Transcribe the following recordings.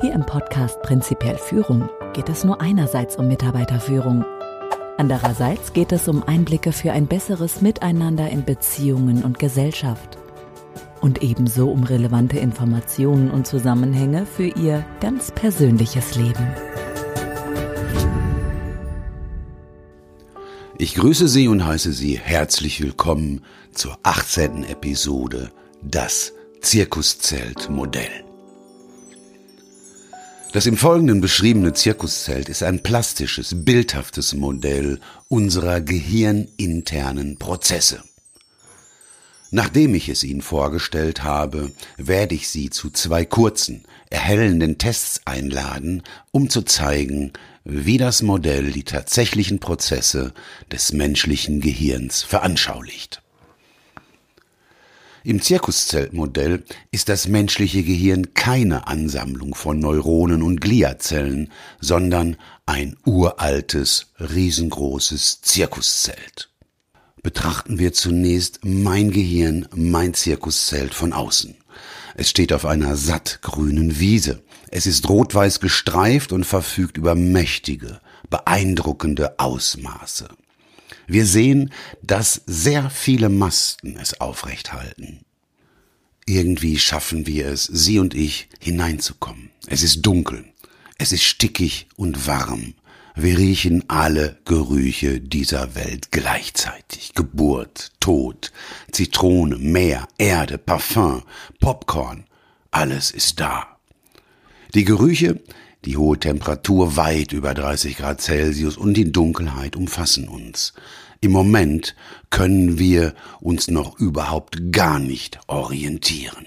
Hier im Podcast Prinzipiell Führung geht es nur einerseits um Mitarbeiterführung. Andererseits geht es um Einblicke für ein besseres Miteinander in Beziehungen und Gesellschaft. Und ebenso um relevante Informationen und Zusammenhänge für Ihr ganz persönliches Leben. Ich grüße Sie und heiße Sie herzlich willkommen zur 18. Episode Das Zirkuszelt-Modell. Das im Folgenden beschriebene Zirkuszelt ist ein plastisches, bildhaftes Modell unserer gehirninternen Prozesse. Nachdem ich es Ihnen vorgestellt habe, werde ich Sie zu zwei kurzen, erhellenden Tests einladen, um zu zeigen, wie das Modell die tatsächlichen Prozesse des menschlichen Gehirns veranschaulicht. Im Zirkuszeltmodell ist das menschliche Gehirn keine Ansammlung von Neuronen und Gliazellen, sondern ein uraltes, riesengroßes Zirkuszelt. Betrachten wir zunächst mein Gehirn, mein Zirkuszelt von außen. Es steht auf einer sattgrünen Wiese. Es ist rot-weiß gestreift und verfügt über mächtige, beeindruckende Ausmaße. Wir sehen, dass sehr viele Masten es aufrecht halten. Irgendwie schaffen wir es, Sie und ich, hineinzukommen. Es ist dunkel, es ist stickig und warm. Wir riechen alle Gerüche dieser Welt gleichzeitig. Geburt, Tod, Zitrone, Meer, Erde, Parfum, Popcorn. Alles ist da. Die Gerüche, die hohe Temperatur weit über 30 Grad Celsius und die Dunkelheit umfassen uns. Im Moment können wir uns noch überhaupt gar nicht orientieren.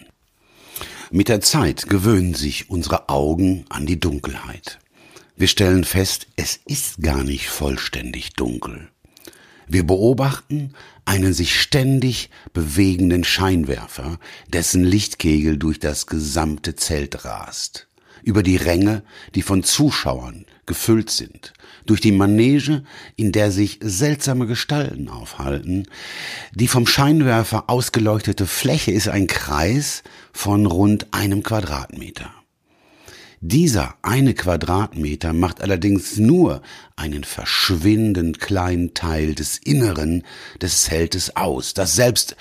Mit der Zeit gewöhnen sich unsere Augen an die Dunkelheit. Wir stellen fest, es ist gar nicht vollständig dunkel. Wir beobachten einen sich ständig bewegenden Scheinwerfer, dessen Lichtkegel durch das gesamte Zelt rast über die Ränge, die von Zuschauern gefüllt sind, durch die Manege, in der sich seltsame Gestalten aufhalten. Die vom Scheinwerfer ausgeleuchtete Fläche ist ein Kreis von rund einem Quadratmeter. Dieser eine Quadratmeter macht allerdings nur einen verschwindend kleinen Teil des Inneren des Zeltes aus, das selbst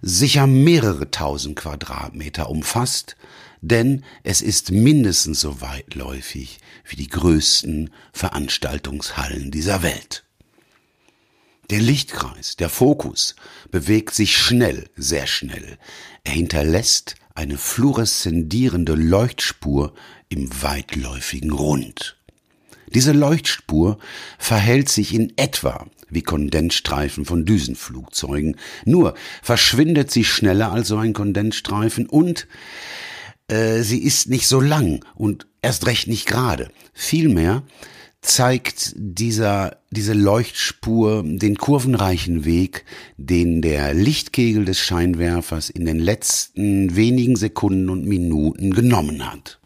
sicher mehrere tausend Quadratmeter umfasst, denn es ist mindestens so weitläufig wie die größten Veranstaltungshallen dieser Welt. Der Lichtkreis, der Fokus, bewegt sich schnell, sehr schnell. Er hinterlässt eine fluoreszendierende Leuchtspur im weitläufigen Rund. Diese Leuchtspur verhält sich in etwa wie Kondensstreifen von Düsenflugzeugen, nur verschwindet sie schneller als so ein Kondensstreifen und äh, sie ist nicht so lang und erst recht nicht gerade. Vielmehr zeigt dieser, diese Leuchtspur den kurvenreichen Weg, den der Lichtkegel des Scheinwerfers in den letzten wenigen Sekunden und Minuten genommen hat.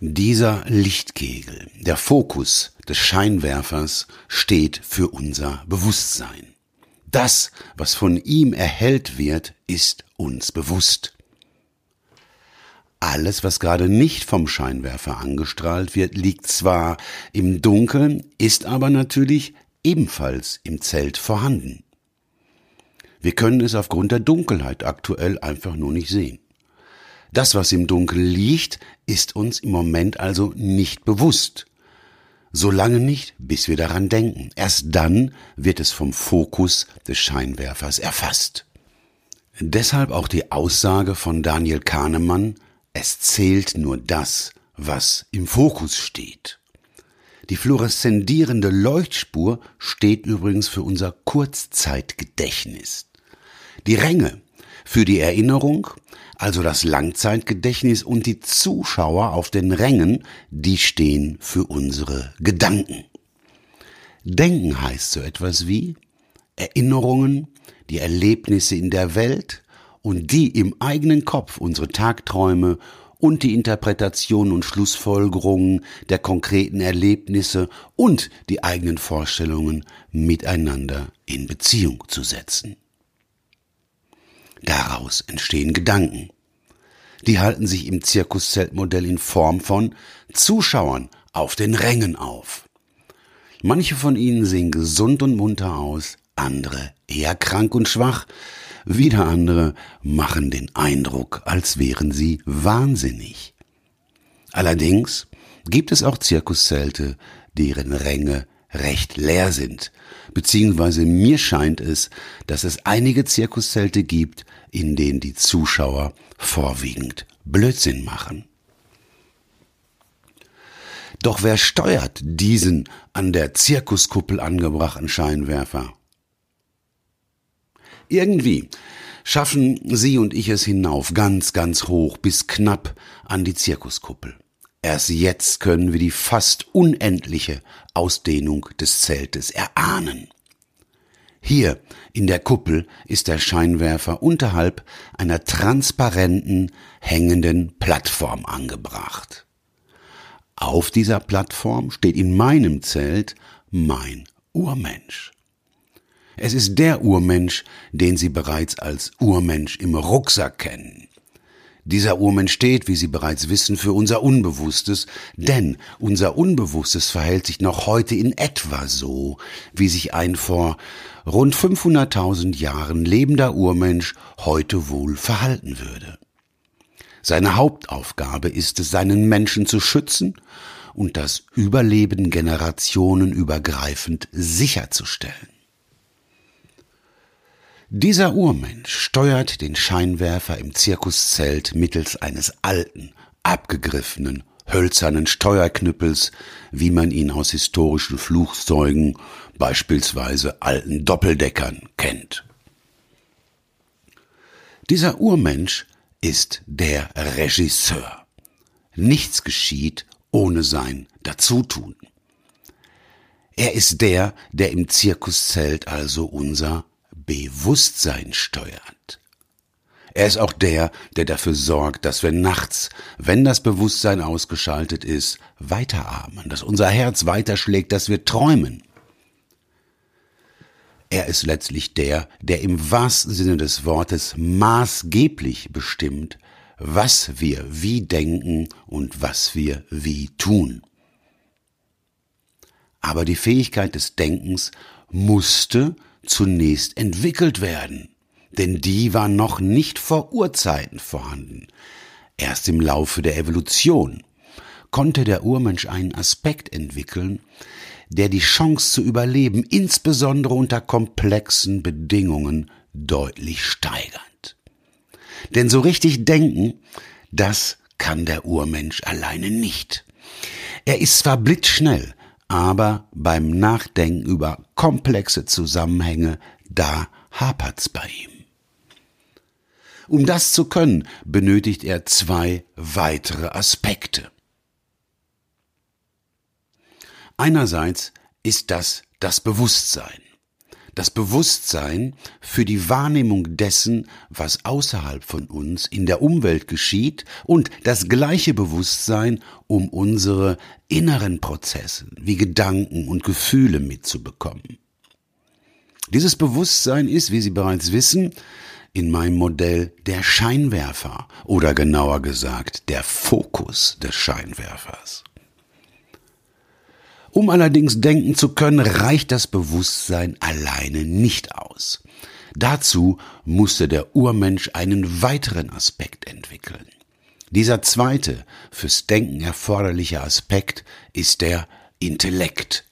Dieser Lichtkegel, der Fokus des Scheinwerfers, steht für unser Bewusstsein. Das, was von ihm erhellt wird, ist uns bewusst. Alles, was gerade nicht vom Scheinwerfer angestrahlt wird, liegt zwar im Dunkeln, ist aber natürlich ebenfalls im Zelt vorhanden. Wir können es aufgrund der Dunkelheit aktuell einfach nur nicht sehen. Das, was im Dunkeln liegt, ist uns im Moment also nicht bewusst. Solange nicht, bis wir daran denken. Erst dann wird es vom Fokus des Scheinwerfers erfasst. Deshalb auch die Aussage von Daniel Kahnemann, es zählt nur das, was im Fokus steht. Die fluoreszendierende Leuchtspur steht übrigens für unser Kurzzeitgedächtnis. Die Ränge für die Erinnerung, also das Langzeitgedächtnis und die Zuschauer auf den Rängen, die stehen für unsere Gedanken. Denken heißt so etwas wie Erinnerungen, die Erlebnisse in der Welt, und die im eigenen Kopf unsere Tagträume und die Interpretation und Schlussfolgerungen der konkreten Erlebnisse und die eigenen Vorstellungen miteinander in Beziehung zu setzen. Daraus entstehen Gedanken. die halten sich im Zirkuszeltmodell in Form von Zuschauern auf den Rängen auf. Manche von ihnen sehen gesund und munter aus, andere eher krank und schwach, wieder andere machen den Eindruck, als wären sie wahnsinnig. Allerdings gibt es auch Zirkuszelte, deren Ränge recht leer sind, beziehungsweise mir scheint es, dass es einige Zirkuszelte gibt, in denen die Zuschauer vorwiegend Blödsinn machen. Doch wer steuert diesen an der Zirkuskuppel angebrachten Scheinwerfer? Irgendwie schaffen Sie und ich es hinauf, ganz, ganz hoch, bis knapp an die Zirkuskuppel. Erst jetzt können wir die fast unendliche Ausdehnung des Zeltes erahnen. Hier in der Kuppel ist der Scheinwerfer unterhalb einer transparenten, hängenden Plattform angebracht. Auf dieser Plattform steht in meinem Zelt mein Urmensch. Es ist der Urmensch, den Sie bereits als Urmensch im Rucksack kennen. Dieser Urmensch steht, wie Sie bereits wissen, für unser Unbewusstes, denn unser Unbewusstes verhält sich noch heute in etwa so, wie sich ein vor rund 500.000 Jahren lebender Urmensch heute wohl verhalten würde. Seine Hauptaufgabe ist es, seinen Menschen zu schützen und das Überleben generationenübergreifend sicherzustellen. Dieser Urmensch steuert den Scheinwerfer im Zirkuszelt mittels eines alten, abgegriffenen, hölzernen Steuerknüppels, wie man ihn aus historischen Flugzeugen, beispielsweise alten Doppeldeckern, kennt. Dieser Urmensch ist der Regisseur. Nichts geschieht ohne sein Dazutun. Er ist der, der im Zirkuszelt also unser Bewusstsein steuert. Er ist auch der, der dafür sorgt, dass wir nachts, wenn das Bewusstsein ausgeschaltet ist, weiteratmen, dass unser Herz weiterschlägt, dass wir träumen. Er ist letztlich der, der im wahrsten Sinne des Wortes maßgeblich bestimmt, was wir wie denken und was wir wie tun. Aber die Fähigkeit des Denkens musste zunächst entwickelt werden, denn die war noch nicht vor Urzeiten vorhanden. Erst im Laufe der Evolution konnte der Urmensch einen Aspekt entwickeln, der die Chance zu überleben, insbesondere unter komplexen Bedingungen, deutlich steigert. Denn so richtig denken, das kann der Urmensch alleine nicht. Er ist zwar blitzschnell, aber beim Nachdenken über komplexe Zusammenhänge, da hapert's bei ihm. Um das zu können, benötigt er zwei weitere Aspekte. Einerseits ist das das Bewusstsein das Bewusstsein für die Wahrnehmung dessen, was außerhalb von uns in der Umwelt geschieht und das gleiche Bewusstsein, um unsere inneren Prozesse wie Gedanken und Gefühle mitzubekommen. Dieses Bewusstsein ist, wie Sie bereits wissen, in meinem Modell der Scheinwerfer oder genauer gesagt der Fokus des Scheinwerfers. Um allerdings denken zu können, reicht das Bewusstsein alleine nicht aus. Dazu musste der Urmensch einen weiteren Aspekt entwickeln. Dieser zweite, fürs Denken erforderliche Aspekt ist der Intellekt.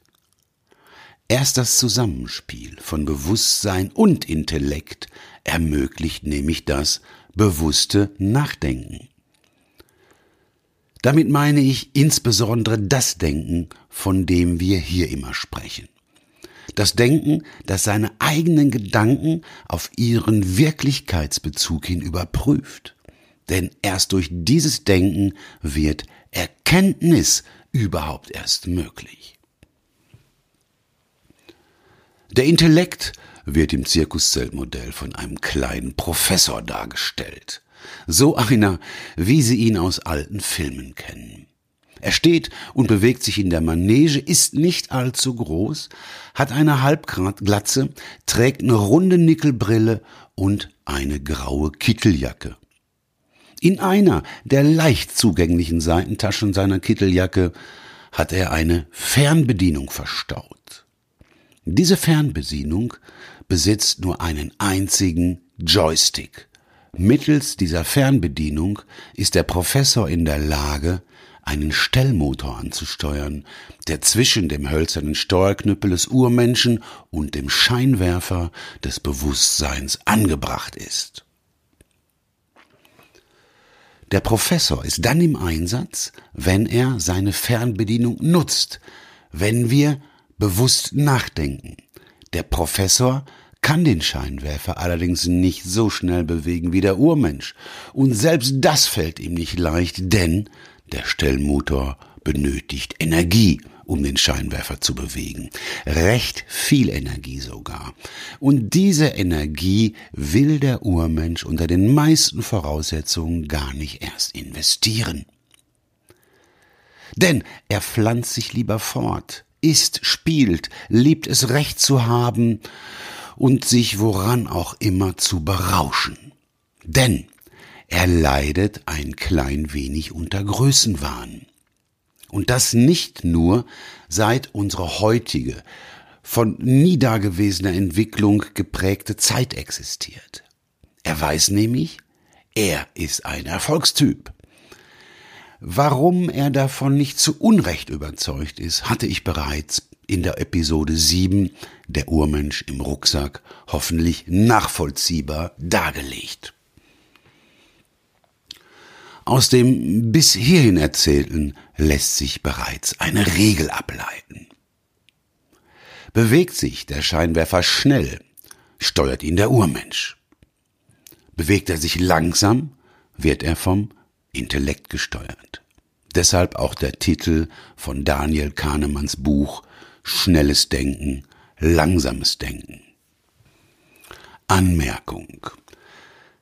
Erst das Zusammenspiel von Bewusstsein und Intellekt ermöglicht nämlich das bewusste Nachdenken. Damit meine ich insbesondere das Denken, von dem wir hier immer sprechen. Das Denken, das seine eigenen Gedanken auf ihren Wirklichkeitsbezug hin überprüft. Denn erst durch dieses Denken wird Erkenntnis überhaupt erst möglich. Der Intellekt wird im Zirkuszeltmodell von einem kleinen Professor dargestellt. So einer, wie Sie ihn aus alten Filmen kennen. Er steht und bewegt sich in der Manege, ist nicht allzu groß, hat eine Halbglatze, trägt eine runde Nickelbrille und eine graue Kitteljacke. In einer der leicht zugänglichen Seitentaschen seiner Kitteljacke hat er eine Fernbedienung verstaut. Diese Fernbedienung besitzt nur einen einzigen Joystick. Mittels dieser Fernbedienung ist der Professor in der Lage, einen Stellmotor anzusteuern, der zwischen dem hölzernen Steuerknüppel des Urmenschen und dem Scheinwerfer des Bewusstseins angebracht ist. Der Professor ist dann im Einsatz, wenn er seine Fernbedienung nutzt, wenn wir bewusst nachdenken. Der Professor kann den Scheinwerfer allerdings nicht so schnell bewegen wie der Urmensch, und selbst das fällt ihm nicht leicht, denn der Stellmotor benötigt Energie, um den Scheinwerfer zu bewegen. Recht viel Energie sogar. Und diese Energie will der Urmensch unter den meisten Voraussetzungen gar nicht erst investieren. Denn er pflanzt sich lieber fort, isst, spielt, liebt es recht zu haben und sich woran auch immer zu berauschen. Denn er leidet ein klein wenig unter Größenwahn. Und das nicht nur seit unsere heutige, von nie dagewesener Entwicklung geprägte Zeit existiert. Er weiß nämlich, er ist ein Erfolgstyp. Warum er davon nicht zu Unrecht überzeugt ist, hatte ich bereits in der Episode 7 Der Urmensch im Rucksack hoffentlich nachvollziehbar dargelegt. Aus dem bis hierhin Erzählten lässt sich bereits eine Regel ableiten. Bewegt sich der Scheinwerfer schnell, steuert ihn der Urmensch. Bewegt er sich langsam, wird er vom Intellekt gesteuert. Deshalb auch der Titel von Daniel Kahnemanns Buch Schnelles Denken, langsames Denken. Anmerkung.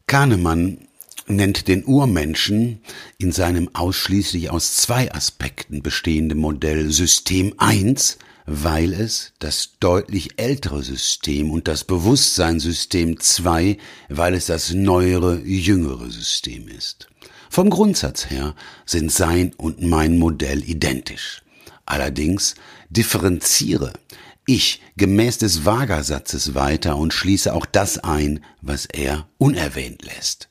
Kahnemann nennt den Urmenschen in seinem ausschließlich aus zwei Aspekten bestehenden Modell System 1, weil es das deutlich ältere System und das Bewusstseinssystem 2, weil es das neuere, jüngere System ist. Vom Grundsatz her sind sein und mein Modell identisch. Allerdings differenziere ich gemäß des Vagersatzes weiter und schließe auch das ein, was er unerwähnt lässt.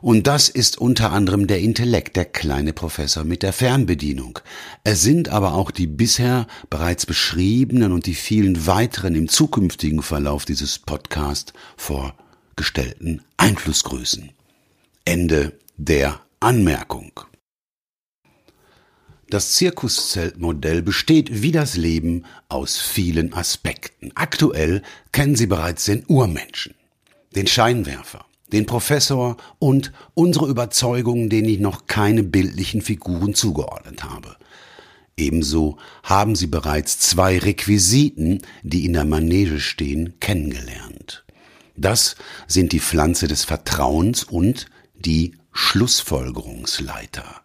Und das ist unter anderem der Intellekt, der kleine Professor mit der Fernbedienung. Es sind aber auch die bisher bereits beschriebenen und die vielen weiteren im zukünftigen Verlauf dieses Podcasts vorgestellten Einflussgrößen. Ende der Anmerkung. Das Zirkuszeltmodell besteht wie das Leben aus vielen Aspekten. Aktuell kennen Sie bereits den Urmenschen, den Scheinwerfer, den Professor und unsere Überzeugungen, denen ich noch keine bildlichen Figuren zugeordnet habe. Ebenso haben Sie bereits zwei Requisiten, die in der Manege stehen, kennengelernt. Das sind die Pflanze des Vertrauens und die Schlussfolgerungsleiter.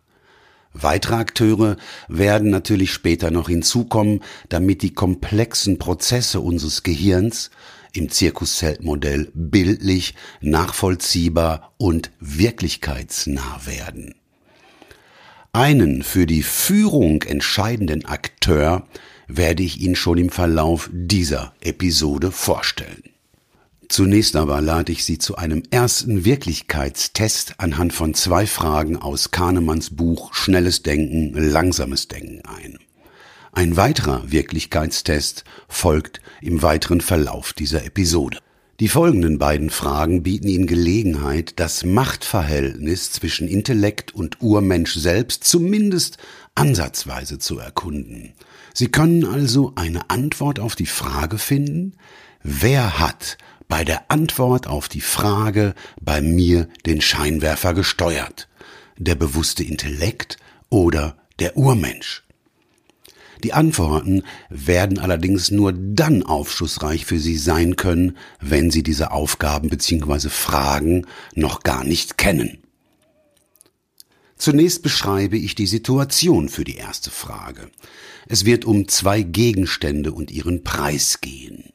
Weitere Akteure werden natürlich später noch hinzukommen, damit die komplexen Prozesse unseres Gehirns im Zirkuszeltmodell bildlich, nachvollziehbar und wirklichkeitsnah werden. Einen für die Führung entscheidenden Akteur werde ich Ihnen schon im Verlauf dieser Episode vorstellen. Zunächst aber lade ich Sie zu einem ersten Wirklichkeitstest anhand von zwei Fragen aus Kahnemanns Buch Schnelles Denken, Langsames Denken ein. Ein weiterer Wirklichkeitstest folgt im weiteren Verlauf dieser Episode. Die folgenden beiden Fragen bieten Ihnen Gelegenheit, das Machtverhältnis zwischen Intellekt und Urmensch selbst zumindest ansatzweise zu erkunden. Sie können also eine Antwort auf die Frage finden, wer hat bei der Antwort auf die Frage bei mir den Scheinwerfer gesteuert? Der bewusste Intellekt oder der Urmensch? Die Antworten werden allerdings nur dann aufschlussreich für Sie sein können, wenn Sie diese Aufgaben bzw. Fragen noch gar nicht kennen. Zunächst beschreibe ich die Situation für die erste Frage. Es wird um zwei Gegenstände und ihren Preis gehen.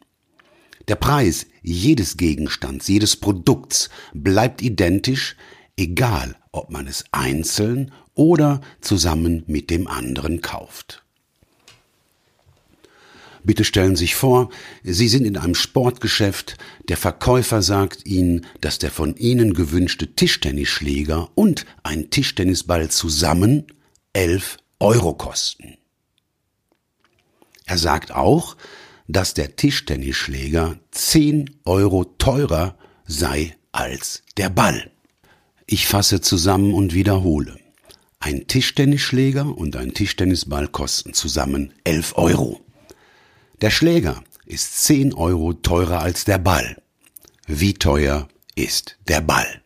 Der Preis jedes Gegenstands, jedes Produkts bleibt identisch, egal ob man es einzeln oder zusammen mit dem anderen kauft. Bitte stellen Sie sich vor, Sie sind in einem Sportgeschäft, der Verkäufer sagt Ihnen, dass der von Ihnen gewünschte Tischtennisschläger und ein Tischtennisball zusammen 11 Euro kosten. Er sagt auch, dass der Tischtennisschläger 10 Euro teurer sei als der Ball. Ich fasse zusammen und wiederhole. Ein Tischtennisschläger und ein Tischtennisball kosten zusammen 11 Euro. Der Schläger ist 10 Euro teurer als der Ball. Wie teuer ist der Ball?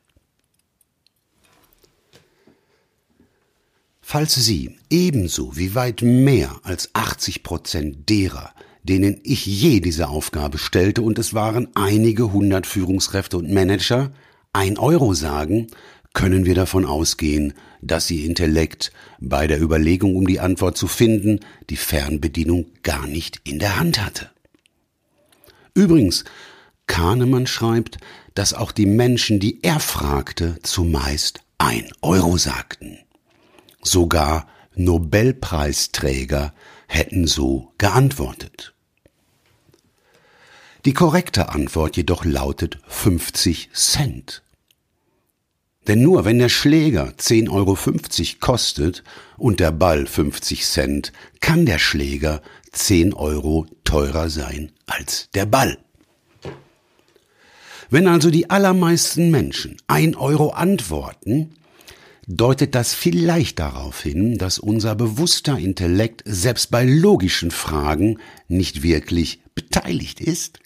Falls Sie ebenso wie weit mehr als 80 Prozent derer, denen ich je diese Aufgabe stellte, und es waren einige hundert Führungskräfte und Manager, ein Euro sagen, können wir davon ausgehen, dass Ihr Intellekt bei der Überlegung, um die Antwort zu finden, die Fernbedienung gar nicht in der Hand hatte. Übrigens, Kahnemann schreibt, dass auch die Menschen, die er fragte, zumeist ein Euro sagten. Sogar Nobelpreisträger hätten so geantwortet. Die korrekte Antwort jedoch lautet 50 Cent. Denn nur wenn der Schläger 10,50 Euro kostet und der Ball 50 Cent, kann der Schläger 10 Euro teurer sein als der Ball. Wenn also die allermeisten Menschen 1 Euro antworten, deutet das vielleicht darauf hin, dass unser bewusster Intellekt selbst bei logischen Fragen nicht wirklich beteiligt ist?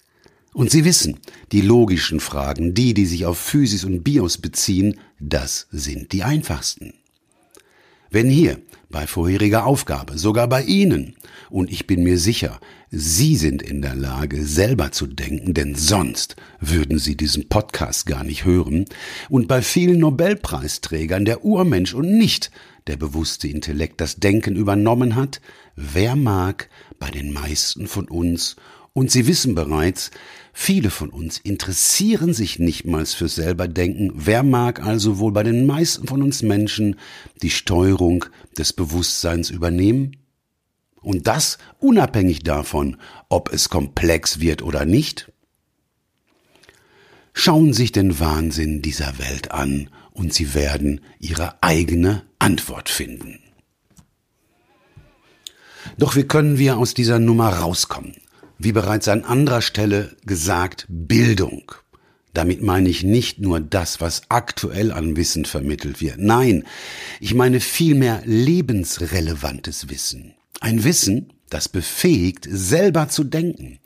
Und Sie wissen, die logischen Fragen, die, die sich auf Physis und Bios beziehen, das sind die einfachsten. Wenn hier bei vorheriger Aufgabe, sogar bei Ihnen, und ich bin mir sicher, Sie sind in der Lage, selber zu denken, denn sonst würden Sie diesen Podcast gar nicht hören, und bei vielen Nobelpreisträgern der Urmensch und nicht der bewusste Intellekt das Denken übernommen hat, wer mag bei den meisten von uns und Sie wissen bereits, viele von uns interessieren sich nicht mal fürs selber Denken. Wer mag also wohl bei den meisten von uns Menschen die Steuerung des Bewusstseins übernehmen? Und das unabhängig davon, ob es komplex wird oder nicht? Schauen sich den Wahnsinn dieser Welt an und Sie werden Ihre eigene Antwort finden. Doch wie können wir aus dieser Nummer rauskommen? Wie bereits an anderer Stelle gesagt, Bildung. Damit meine ich nicht nur das, was aktuell an Wissen vermittelt wird. Nein, ich meine vielmehr lebensrelevantes Wissen. Ein Wissen, das befähigt, selber zu denken.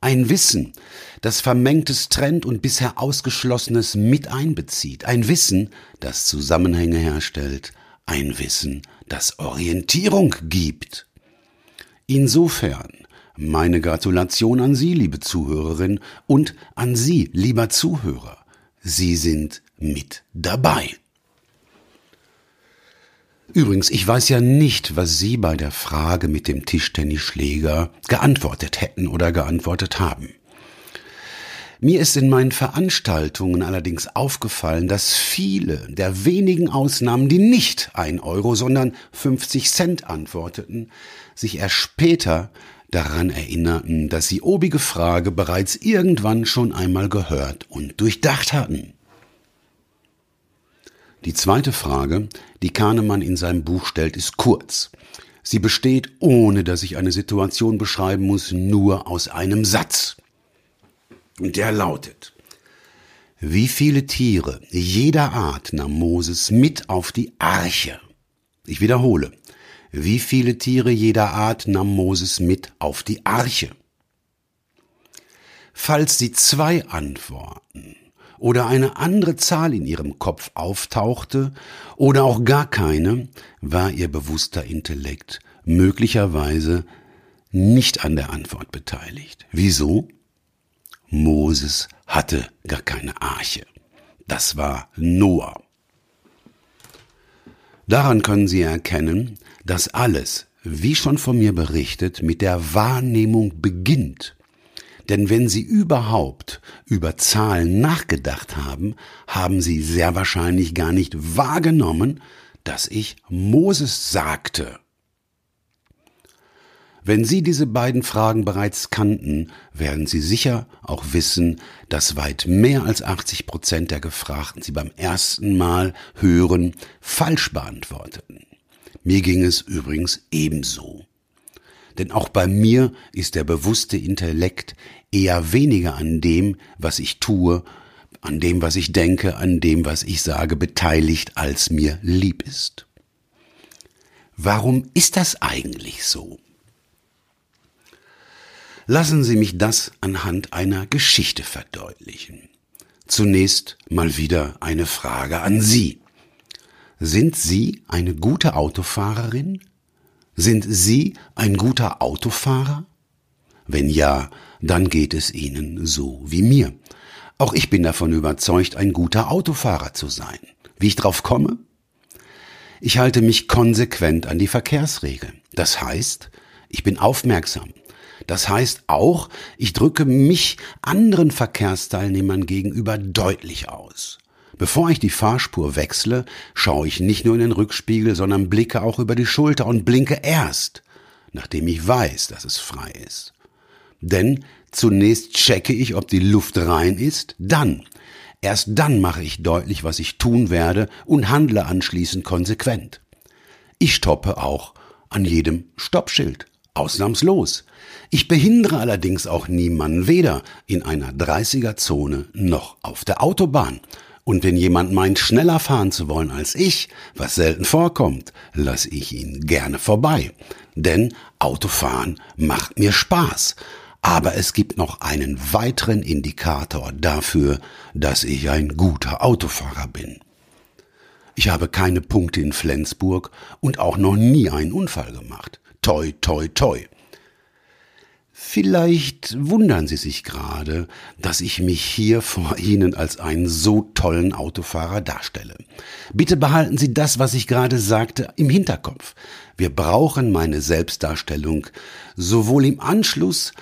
Ein Wissen, das Vermengtes trennt und bisher Ausgeschlossenes mit einbezieht. Ein Wissen, das Zusammenhänge herstellt. Ein Wissen, das Orientierung gibt. Insofern meine Gratulation an Sie, liebe Zuhörerin, und an Sie, lieber Zuhörer. Sie sind mit dabei. Übrigens, ich weiß ja nicht, was Sie bei der Frage mit dem Tischtennisschläger geantwortet hätten oder geantwortet haben. Mir ist in meinen Veranstaltungen allerdings aufgefallen, dass viele der wenigen Ausnahmen, die nicht ein Euro, sondern 50 Cent antworteten, sich erst später daran erinnerten, dass sie obige Frage bereits irgendwann schon einmal gehört und durchdacht hatten. Die zweite Frage, die Kahnemann in seinem Buch stellt, ist kurz. Sie besteht, ohne dass ich eine Situation beschreiben muss, nur aus einem Satz. Und der lautet, wie viele Tiere jeder Art nahm Moses mit auf die Arche? Ich wiederhole, wie viele Tiere jeder Art nahm Moses mit auf die Arche? Falls Sie zwei antworten oder eine andere Zahl in Ihrem Kopf auftauchte oder auch gar keine, war Ihr bewusster Intellekt möglicherweise nicht an der Antwort beteiligt. Wieso? Moses hatte gar keine Arche. Das war Noah. Daran können Sie erkennen, dass alles, wie schon von mir berichtet, mit der Wahrnehmung beginnt. Denn wenn Sie überhaupt über Zahlen nachgedacht haben, haben Sie sehr wahrscheinlich gar nicht wahrgenommen, dass ich Moses sagte. Wenn Sie diese beiden Fragen bereits kannten, werden Sie sicher auch wissen, dass weit mehr als 80 Prozent der Gefragten sie beim ersten Mal hören falsch beantworteten. Mir ging es übrigens ebenso. Denn auch bei mir ist der bewusste Intellekt eher weniger an dem, was ich tue, an dem, was ich denke, an dem, was ich sage, beteiligt, als mir lieb ist. Warum ist das eigentlich so? Lassen Sie mich das anhand einer Geschichte verdeutlichen. Zunächst mal wieder eine Frage an Sie. Sind Sie eine gute Autofahrerin? Sind Sie ein guter Autofahrer? Wenn ja, dann geht es Ihnen so wie mir. Auch ich bin davon überzeugt, ein guter Autofahrer zu sein. Wie ich drauf komme? Ich halte mich konsequent an die Verkehrsregeln. Das heißt, ich bin aufmerksam, das heißt auch, ich drücke mich anderen Verkehrsteilnehmern gegenüber deutlich aus. Bevor ich die Fahrspur wechsle, schaue ich nicht nur in den Rückspiegel, sondern blicke auch über die Schulter und blinke erst, nachdem ich weiß, dass es frei ist. Denn zunächst checke ich, ob die Luft rein ist, dann, erst dann mache ich deutlich, was ich tun werde und handle anschließend konsequent. Ich stoppe auch an jedem Stoppschild, ausnahmslos. Ich behindere allerdings auch niemanden, weder in einer 30er-Zone noch auf der Autobahn. Und wenn jemand meint, schneller fahren zu wollen als ich, was selten vorkommt, lasse ich ihn gerne vorbei. Denn Autofahren macht mir Spaß. Aber es gibt noch einen weiteren Indikator dafür, dass ich ein guter Autofahrer bin. Ich habe keine Punkte in Flensburg und auch noch nie einen Unfall gemacht. Toi, toi, toi. Vielleicht wundern Sie sich gerade, dass ich mich hier vor Ihnen als einen so tollen Autofahrer darstelle. Bitte behalten Sie das, was ich gerade sagte, im Hinterkopf. Wir brauchen meine Selbstdarstellung sowohl im Anschluss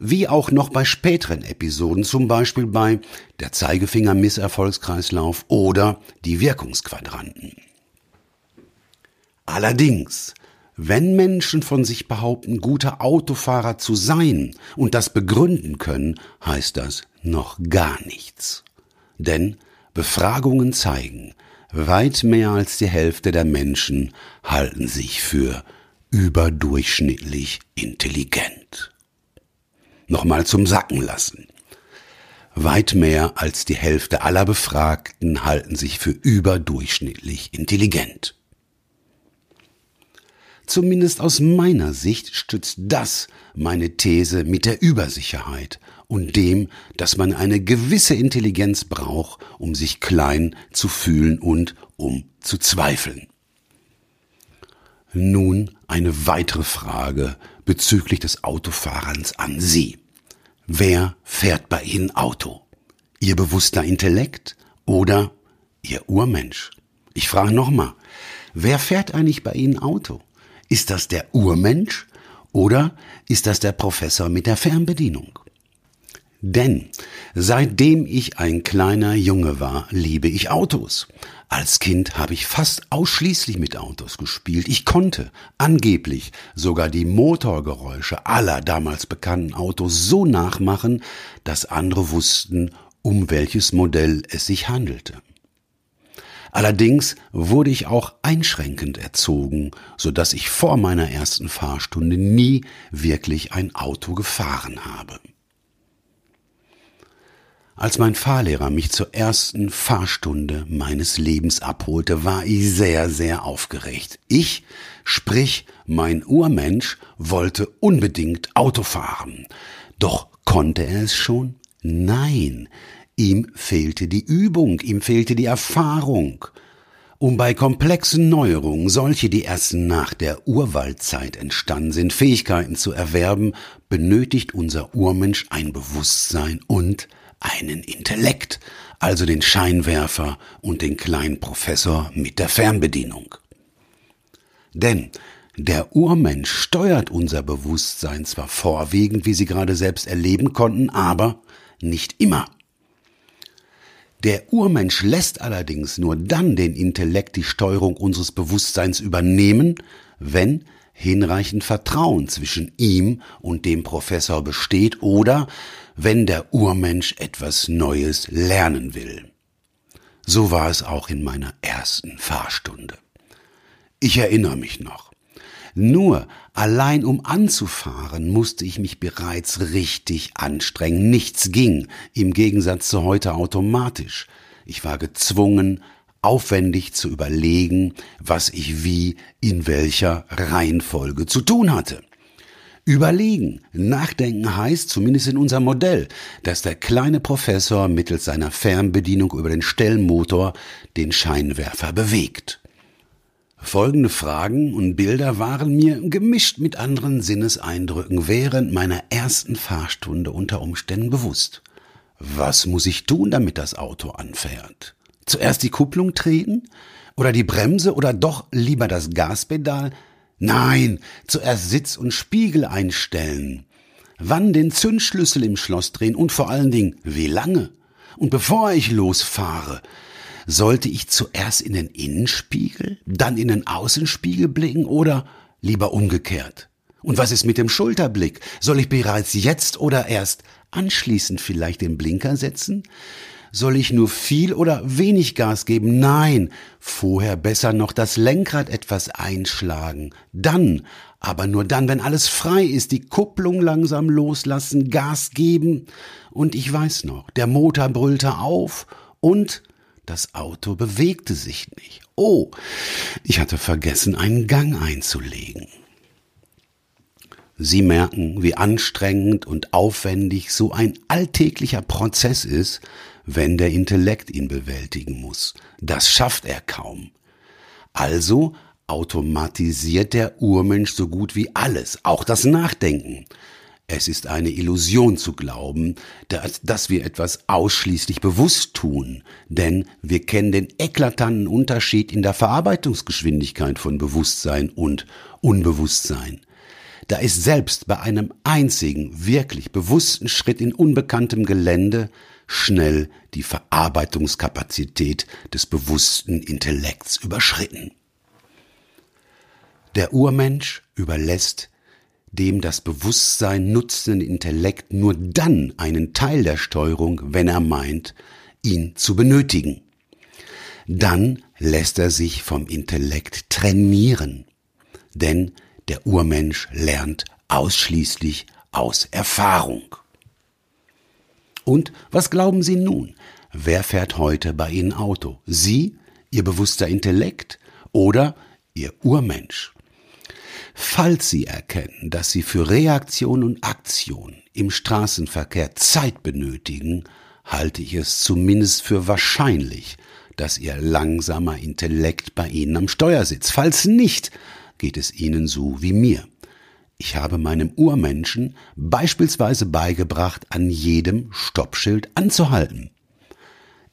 wie auch noch bei späteren Episoden, zum Beispiel bei der Zeigefinger-Misserfolgskreislauf oder die Wirkungsquadranten. Allerdings wenn Menschen von sich behaupten, gute Autofahrer zu sein und das begründen können, heißt das noch gar nichts. Denn Befragungen zeigen, weit mehr als die Hälfte der Menschen halten sich für überdurchschnittlich intelligent. Nochmal zum Sacken lassen. Weit mehr als die Hälfte aller Befragten halten sich für überdurchschnittlich intelligent. Zumindest aus meiner Sicht stützt das meine These mit der Übersicherheit und dem, dass man eine gewisse Intelligenz braucht, um sich klein zu fühlen und um zu zweifeln. Nun eine weitere Frage bezüglich des Autofahrens an Sie. Wer fährt bei Ihnen Auto? Ihr bewusster Intellekt oder Ihr Urmensch? Ich frage nochmal, wer fährt eigentlich bei Ihnen Auto? Ist das der Urmensch oder ist das der Professor mit der Fernbedienung? Denn seitdem ich ein kleiner Junge war, liebe ich Autos. Als Kind habe ich fast ausschließlich mit Autos gespielt. Ich konnte angeblich sogar die Motorgeräusche aller damals bekannten Autos so nachmachen, dass andere wussten, um welches Modell es sich handelte. Allerdings wurde ich auch einschränkend erzogen, so dass ich vor meiner ersten Fahrstunde nie wirklich ein Auto gefahren habe. Als mein Fahrlehrer mich zur ersten Fahrstunde meines Lebens abholte, war ich sehr, sehr aufgeregt. Ich, sprich mein Urmensch, wollte unbedingt Auto fahren. Doch konnte er es schon? Nein, Ihm fehlte die Übung, ihm fehlte die Erfahrung. Um bei komplexen Neuerungen, solche, die erst nach der Urwaldzeit entstanden sind, Fähigkeiten zu erwerben, benötigt unser Urmensch ein Bewusstsein und einen Intellekt, also den Scheinwerfer und den kleinen Professor mit der Fernbedienung. Denn Der Urmensch steuert unser Bewusstsein zwar vorwiegend, wie Sie gerade selbst erleben konnten, aber nicht immer. Der Urmensch lässt allerdings nur dann den Intellekt die Steuerung unseres Bewusstseins übernehmen, wenn hinreichend Vertrauen zwischen ihm und dem Professor besteht oder wenn der Urmensch etwas Neues lernen will. So war es auch in meiner ersten Fahrstunde. Ich erinnere mich noch. Nur allein um anzufahren, musste ich mich bereits richtig anstrengen. Nichts ging, im Gegensatz zu heute automatisch. Ich war gezwungen, aufwendig zu überlegen, was ich wie in welcher Reihenfolge zu tun hatte. Überlegen, nachdenken heißt, zumindest in unserem Modell, dass der kleine Professor mittels seiner Fernbedienung über den Stellmotor den Scheinwerfer bewegt. Folgende Fragen und Bilder waren mir gemischt mit anderen Sinneseindrücken während meiner ersten Fahrstunde unter Umständen bewusst. Was muss ich tun, damit das Auto anfährt? Zuerst die Kupplung treten? Oder die Bremse oder doch lieber das Gaspedal? Nein, zuerst Sitz und Spiegel einstellen. Wann den Zündschlüssel im Schloss drehen und vor allen Dingen wie lange? Und bevor ich losfahre, sollte ich zuerst in den Innenspiegel, dann in den Außenspiegel blicken oder lieber umgekehrt? Und was ist mit dem Schulterblick? Soll ich bereits jetzt oder erst anschließend vielleicht den Blinker setzen? Soll ich nur viel oder wenig Gas geben? Nein, vorher besser noch das Lenkrad etwas einschlagen. Dann, aber nur dann, wenn alles frei ist, die Kupplung langsam loslassen, Gas geben. Und ich weiß noch, der Motor brüllte auf und das Auto bewegte sich nicht. Oh, ich hatte vergessen, einen Gang einzulegen. Sie merken, wie anstrengend und aufwendig so ein alltäglicher Prozess ist, wenn der Intellekt ihn bewältigen muss. Das schafft er kaum. Also automatisiert der Urmensch so gut wie alles, auch das Nachdenken. Es ist eine Illusion zu glauben, dass, dass, wir etwas ausschließlich bewusst tun, denn wir kennen den eklatanten Unterschied in der Verarbeitungsgeschwindigkeit von Bewusstsein und Unbewusstsein. Da ist selbst bei einem einzigen, wirklich bewussten Schritt in unbekanntem Gelände schnell die Verarbeitungskapazität des bewussten Intellekts überschritten. Der Urmensch überlässt dem das Bewusstsein nutzenden Intellekt nur dann einen Teil der Steuerung, wenn er meint, ihn zu benötigen. Dann lässt er sich vom Intellekt trainieren, denn der Urmensch lernt ausschließlich aus Erfahrung. Und was glauben Sie nun? Wer fährt heute bei Ihnen Auto? Sie, Ihr bewusster Intellekt oder Ihr Urmensch? Falls Sie erkennen, dass Sie für Reaktion und Aktion im Straßenverkehr Zeit benötigen, halte ich es zumindest für wahrscheinlich, dass Ihr langsamer Intellekt bei Ihnen am Steuer sitzt. Falls nicht, geht es Ihnen so wie mir. Ich habe meinem Urmenschen beispielsweise beigebracht, an jedem Stoppschild anzuhalten.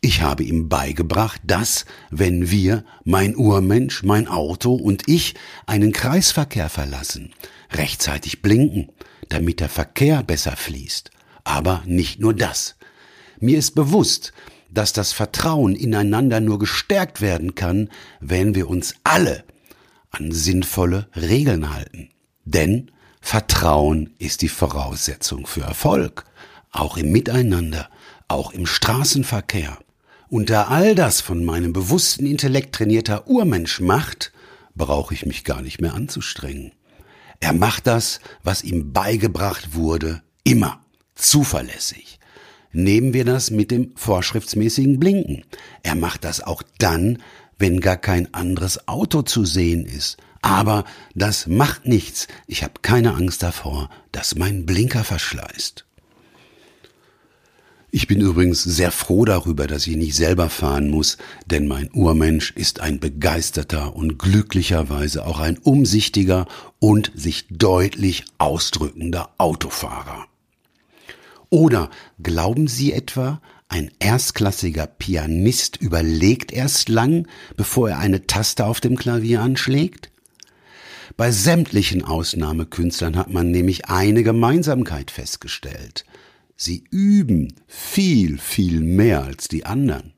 Ich habe ihm beigebracht, dass, wenn wir, mein Urmensch, mein Auto und ich, einen Kreisverkehr verlassen, rechtzeitig blinken, damit der Verkehr besser fließt. Aber nicht nur das. Mir ist bewusst, dass das Vertrauen ineinander nur gestärkt werden kann, wenn wir uns alle an sinnvolle Regeln halten. Denn Vertrauen ist die Voraussetzung für Erfolg, auch im Miteinander, auch im Straßenverkehr. Und da all das von meinem bewussten Intellekt trainierter Urmensch macht, brauche ich mich gar nicht mehr anzustrengen. Er macht das, was ihm beigebracht wurde, immer, zuverlässig. Nehmen wir das mit dem vorschriftsmäßigen Blinken. Er macht das auch dann, wenn gar kein anderes Auto zu sehen ist. Aber das macht nichts. Ich habe keine Angst davor, dass mein Blinker verschleißt. Ich bin übrigens sehr froh darüber, dass ich nicht selber fahren muss, denn mein Urmensch ist ein begeisterter und glücklicherweise auch ein umsichtiger und sich deutlich ausdrückender Autofahrer. Oder glauben Sie etwa, ein erstklassiger Pianist überlegt erst lang, bevor er eine Taste auf dem Klavier anschlägt? Bei sämtlichen Ausnahmekünstlern hat man nämlich eine Gemeinsamkeit festgestellt. Sie üben viel, viel mehr als die anderen.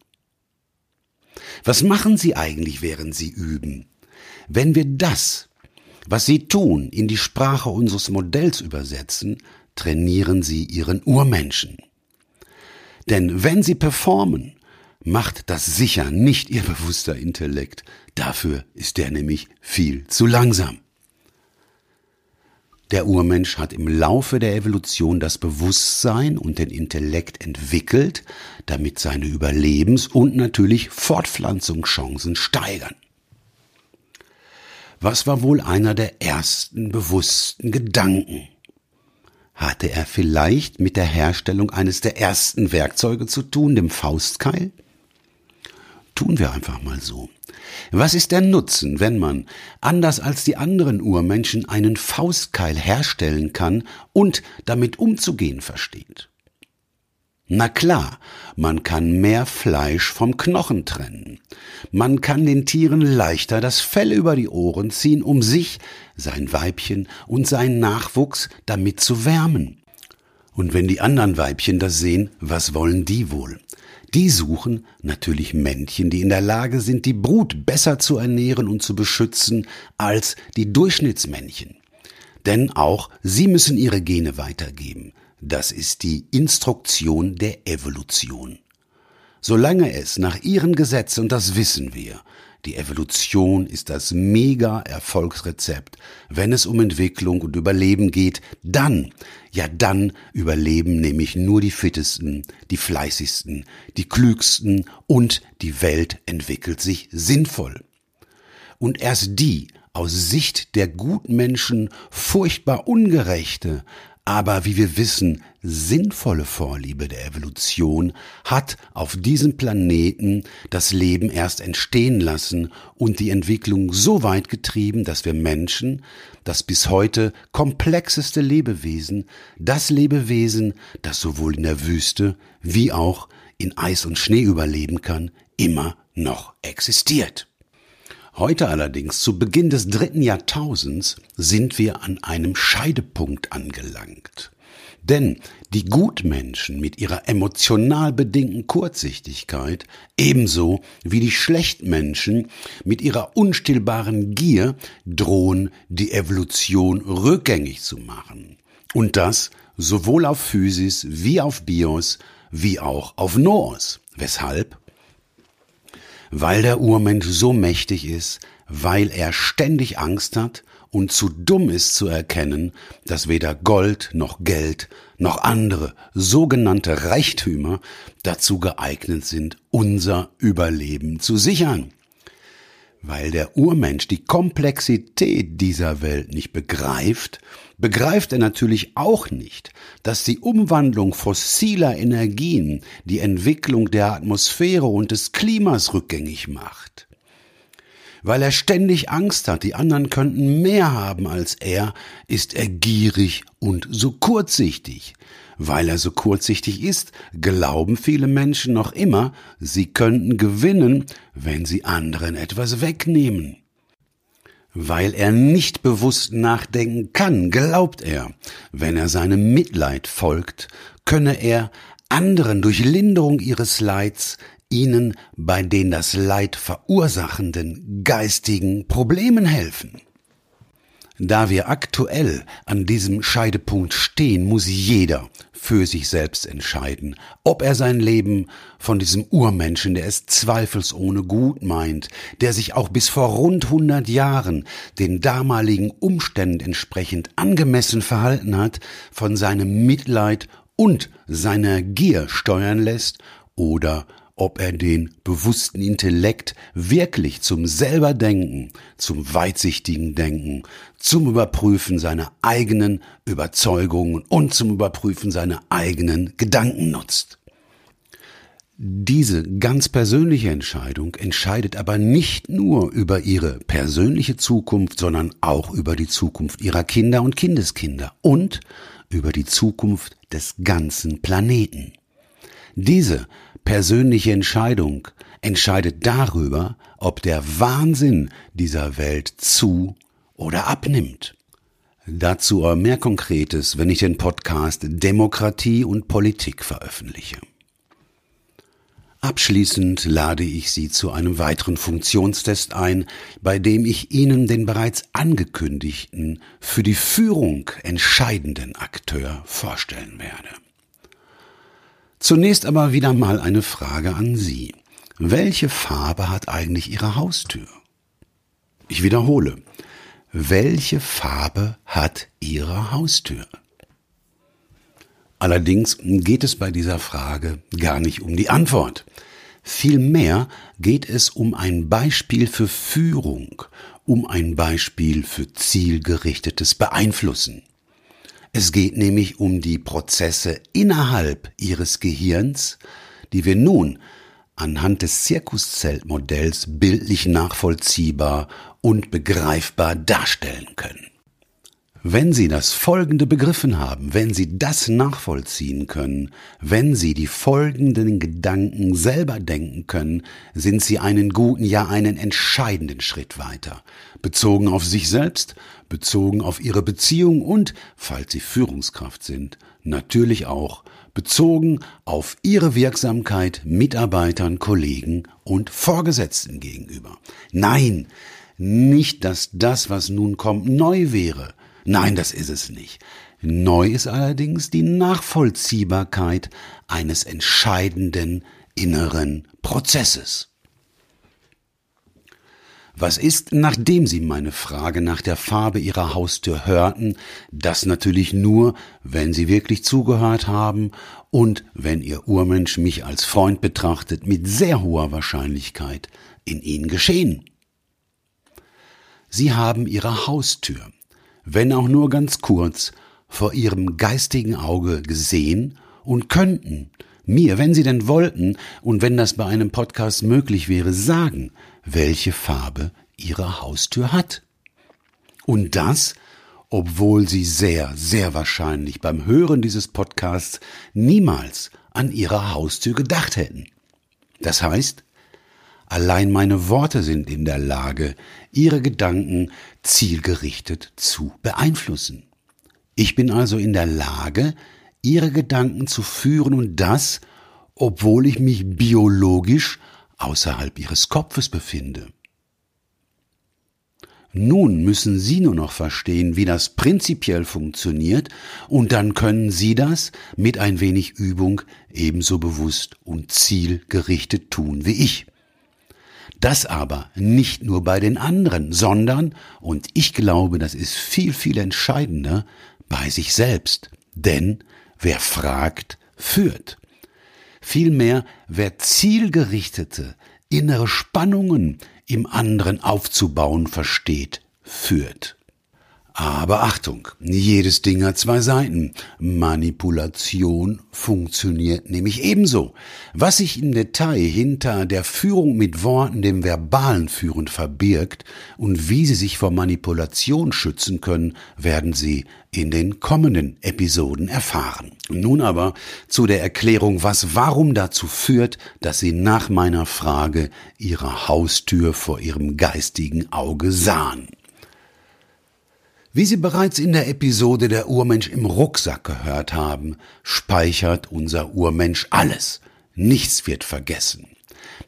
Was machen sie eigentlich, während sie üben? Wenn wir das, was sie tun, in die Sprache unseres Modells übersetzen, trainieren sie ihren Urmenschen. Denn wenn sie performen, macht das sicher nicht ihr bewusster Intellekt. Dafür ist der nämlich viel zu langsam. Der Urmensch hat im Laufe der Evolution das Bewusstsein und den Intellekt entwickelt, damit seine Überlebens- und natürlich Fortpflanzungschancen steigern. Was war wohl einer der ersten bewussten Gedanken? Hatte er vielleicht mit der Herstellung eines der ersten Werkzeuge zu tun, dem Faustkeil? Tun wir einfach mal so. Was ist der Nutzen, wenn man, anders als die anderen Urmenschen, einen Faustkeil herstellen kann und damit umzugehen versteht? Na klar, man kann mehr Fleisch vom Knochen trennen. Man kann den Tieren leichter das Fell über die Ohren ziehen, um sich, sein Weibchen und seinen Nachwuchs damit zu wärmen. Und wenn die anderen Weibchen das sehen, was wollen die wohl? Die suchen natürlich Männchen, die in der Lage sind, die Brut besser zu ernähren und zu beschützen als die Durchschnittsmännchen. Denn auch sie müssen ihre Gene weitergeben. Das ist die Instruktion der Evolution. Solange es nach ihren Gesetzen, und das wissen wir, die Evolution ist das Mega-Erfolgsrezept. Wenn es um Entwicklung und Überleben geht, dann, ja dann überleben nämlich nur die fittesten, die fleißigsten, die klügsten und die Welt entwickelt sich sinnvoll. Und erst die aus Sicht der Gutmenschen furchtbar ungerechte, aber wie wir wissen, sinnvolle Vorliebe der Evolution hat auf diesem Planeten das Leben erst entstehen lassen und die Entwicklung so weit getrieben, dass wir Menschen, das bis heute komplexeste Lebewesen, das Lebewesen, das sowohl in der Wüste wie auch in Eis und Schnee überleben kann, immer noch existiert. Heute allerdings, zu Beginn des dritten Jahrtausends, sind wir an einem Scheidepunkt angelangt. Denn die Gutmenschen mit ihrer emotional bedingten Kurzsichtigkeit, ebenso wie die Schlechtmenschen mit ihrer unstillbaren Gier, drohen die Evolution rückgängig zu machen. Und das sowohl auf Physis wie auf Bios wie auch auf Noos. Weshalb? Weil der Urmensch so mächtig ist, weil er ständig Angst hat und zu dumm ist zu erkennen, dass weder Gold noch Geld noch andere sogenannte Reichtümer dazu geeignet sind, unser Überleben zu sichern. Weil der Urmensch die Komplexität dieser Welt nicht begreift, begreift er natürlich auch nicht, dass die Umwandlung fossiler Energien die Entwicklung der Atmosphäre und des Klimas rückgängig macht. Weil er ständig Angst hat, die anderen könnten mehr haben als er, ist er gierig und so kurzsichtig. Weil er so kurzsichtig ist, glauben viele Menschen noch immer, sie könnten gewinnen, wenn sie anderen etwas wegnehmen. Weil er nicht bewusst nachdenken kann, glaubt er, wenn er seinem Mitleid folgt, könne er anderen durch Linderung ihres Leids ihnen bei den das Leid verursachenden geistigen Problemen helfen. Da wir aktuell an diesem Scheidepunkt stehen, muss jeder für sich selbst entscheiden, ob er sein Leben von diesem Urmenschen, der es zweifelsohne gut meint, der sich auch bis vor rund 100 Jahren den damaligen Umständen entsprechend angemessen verhalten hat, von seinem Mitleid und seiner Gier steuern lässt oder ob er den bewussten Intellekt wirklich zum selber Denken, zum weitsichtigen Denken, zum Überprüfen seiner eigenen Überzeugungen und zum Überprüfen seiner eigenen Gedanken nutzt. Diese ganz persönliche Entscheidung entscheidet aber nicht nur über ihre persönliche Zukunft, sondern auch über die Zukunft ihrer Kinder und Kindeskinder und über die Zukunft des ganzen Planeten. Diese persönliche Entscheidung entscheidet darüber, ob der Wahnsinn dieser Welt zu oder abnimmt. Dazu mehr Konkretes, wenn ich den Podcast Demokratie und Politik veröffentliche. Abschließend lade ich Sie zu einem weiteren Funktionstest ein, bei dem ich Ihnen den bereits angekündigten, für die Führung entscheidenden Akteur vorstellen werde. Zunächst aber wieder mal eine Frage an Sie. Welche Farbe hat eigentlich Ihre Haustür? Ich wiederhole. Welche Farbe hat Ihre Haustür? Allerdings geht es bei dieser Frage gar nicht um die Antwort. Vielmehr geht es um ein Beispiel für Führung, um ein Beispiel für zielgerichtetes Beeinflussen. Es geht nämlich um die Prozesse innerhalb Ihres Gehirns, die wir nun anhand des Zirkuszeltmodells bildlich nachvollziehbar und begreifbar darstellen können. Wenn Sie das Folgende begriffen haben, wenn Sie das nachvollziehen können, wenn Sie die folgenden Gedanken selber denken können, sind Sie einen guten, ja einen entscheidenden Schritt weiter, bezogen auf sich selbst, bezogen auf Ihre Beziehung und, falls Sie Führungskraft sind, natürlich auch bezogen auf Ihre Wirksamkeit Mitarbeitern, Kollegen und Vorgesetzten gegenüber. Nein, nicht, dass das, was nun kommt, neu wäre, Nein, das ist es nicht. Neu ist allerdings die Nachvollziehbarkeit eines entscheidenden inneren Prozesses. Was ist, nachdem Sie meine Frage nach der Farbe Ihrer Haustür hörten, das natürlich nur, wenn Sie wirklich zugehört haben und wenn Ihr Urmensch mich als Freund betrachtet, mit sehr hoher Wahrscheinlichkeit in Ihnen geschehen. Sie haben Ihre Haustür, wenn auch nur ganz kurz, vor ihrem geistigen Auge gesehen und könnten mir, wenn sie denn wollten und wenn das bei einem Podcast möglich wäre, sagen, welche Farbe ihre Haustür hat. Und das, obwohl sie sehr, sehr wahrscheinlich beim Hören dieses Podcasts niemals an ihre Haustür gedacht hätten. Das heißt, Allein meine Worte sind in der Lage, ihre Gedanken zielgerichtet zu beeinflussen. Ich bin also in der Lage, ihre Gedanken zu führen und das, obwohl ich mich biologisch außerhalb ihres Kopfes befinde. Nun müssen Sie nur noch verstehen, wie das prinzipiell funktioniert, und dann können Sie das mit ein wenig Übung ebenso bewusst und zielgerichtet tun wie ich. Das aber nicht nur bei den anderen, sondern, und ich glaube, das ist viel, viel entscheidender, bei sich selbst. Denn wer fragt, führt. Vielmehr, wer zielgerichtete innere Spannungen im anderen aufzubauen versteht, führt. Aber Achtung, jedes Ding hat zwei Seiten. Manipulation funktioniert nämlich ebenso. Was sich im Detail hinter der Führung mit Worten, dem verbalen Führen verbirgt und wie Sie sich vor Manipulation schützen können, werden Sie in den kommenden Episoden erfahren. Nun aber zu der Erklärung, was warum dazu führt, dass Sie nach meiner Frage Ihre Haustür vor Ihrem geistigen Auge sahen. Wie Sie bereits in der Episode Der Urmensch im Rucksack gehört haben, speichert unser Urmensch alles. Nichts wird vergessen.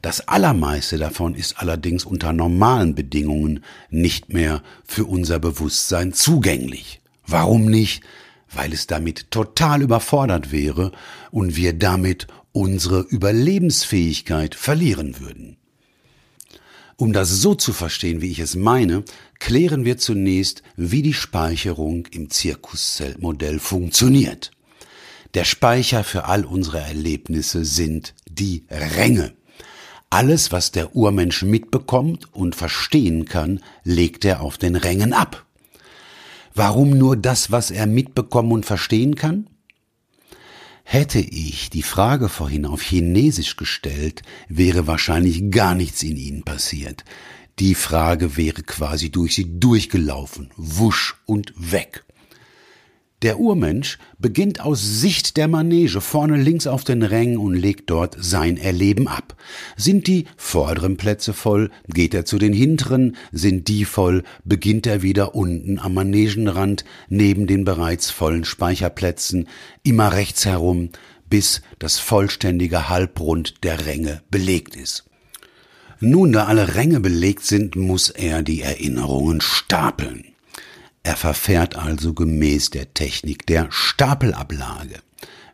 Das Allermeiste davon ist allerdings unter normalen Bedingungen nicht mehr für unser Bewusstsein zugänglich. Warum nicht? Weil es damit total überfordert wäre und wir damit unsere Überlebensfähigkeit verlieren würden. Um das so zu verstehen, wie ich es meine, klären wir zunächst, wie die Speicherung im Zirkuszellmodell funktioniert. Der Speicher für all unsere Erlebnisse sind die Ränge. Alles, was der Urmensch mitbekommt und verstehen kann, legt er auf den Rängen ab. Warum nur das, was er mitbekommen und verstehen kann? Hätte ich die Frage vorhin auf Chinesisch gestellt, wäre wahrscheinlich gar nichts in ihnen passiert. Die Frage wäre quasi durch sie durchgelaufen, wusch und weg. Der Urmensch beginnt aus Sicht der Manege vorne links auf den Rängen und legt dort sein Erleben ab. Sind die vorderen Plätze voll, geht er zu den hinteren, sind die voll, beginnt er wieder unten am Manegenrand neben den bereits vollen Speicherplätzen, immer rechts herum, bis das vollständige Halbrund der Ränge belegt ist. Nun, da alle Ränge belegt sind, muss er die Erinnerungen stapeln. Er verfährt also gemäß der Technik der Stapelablage.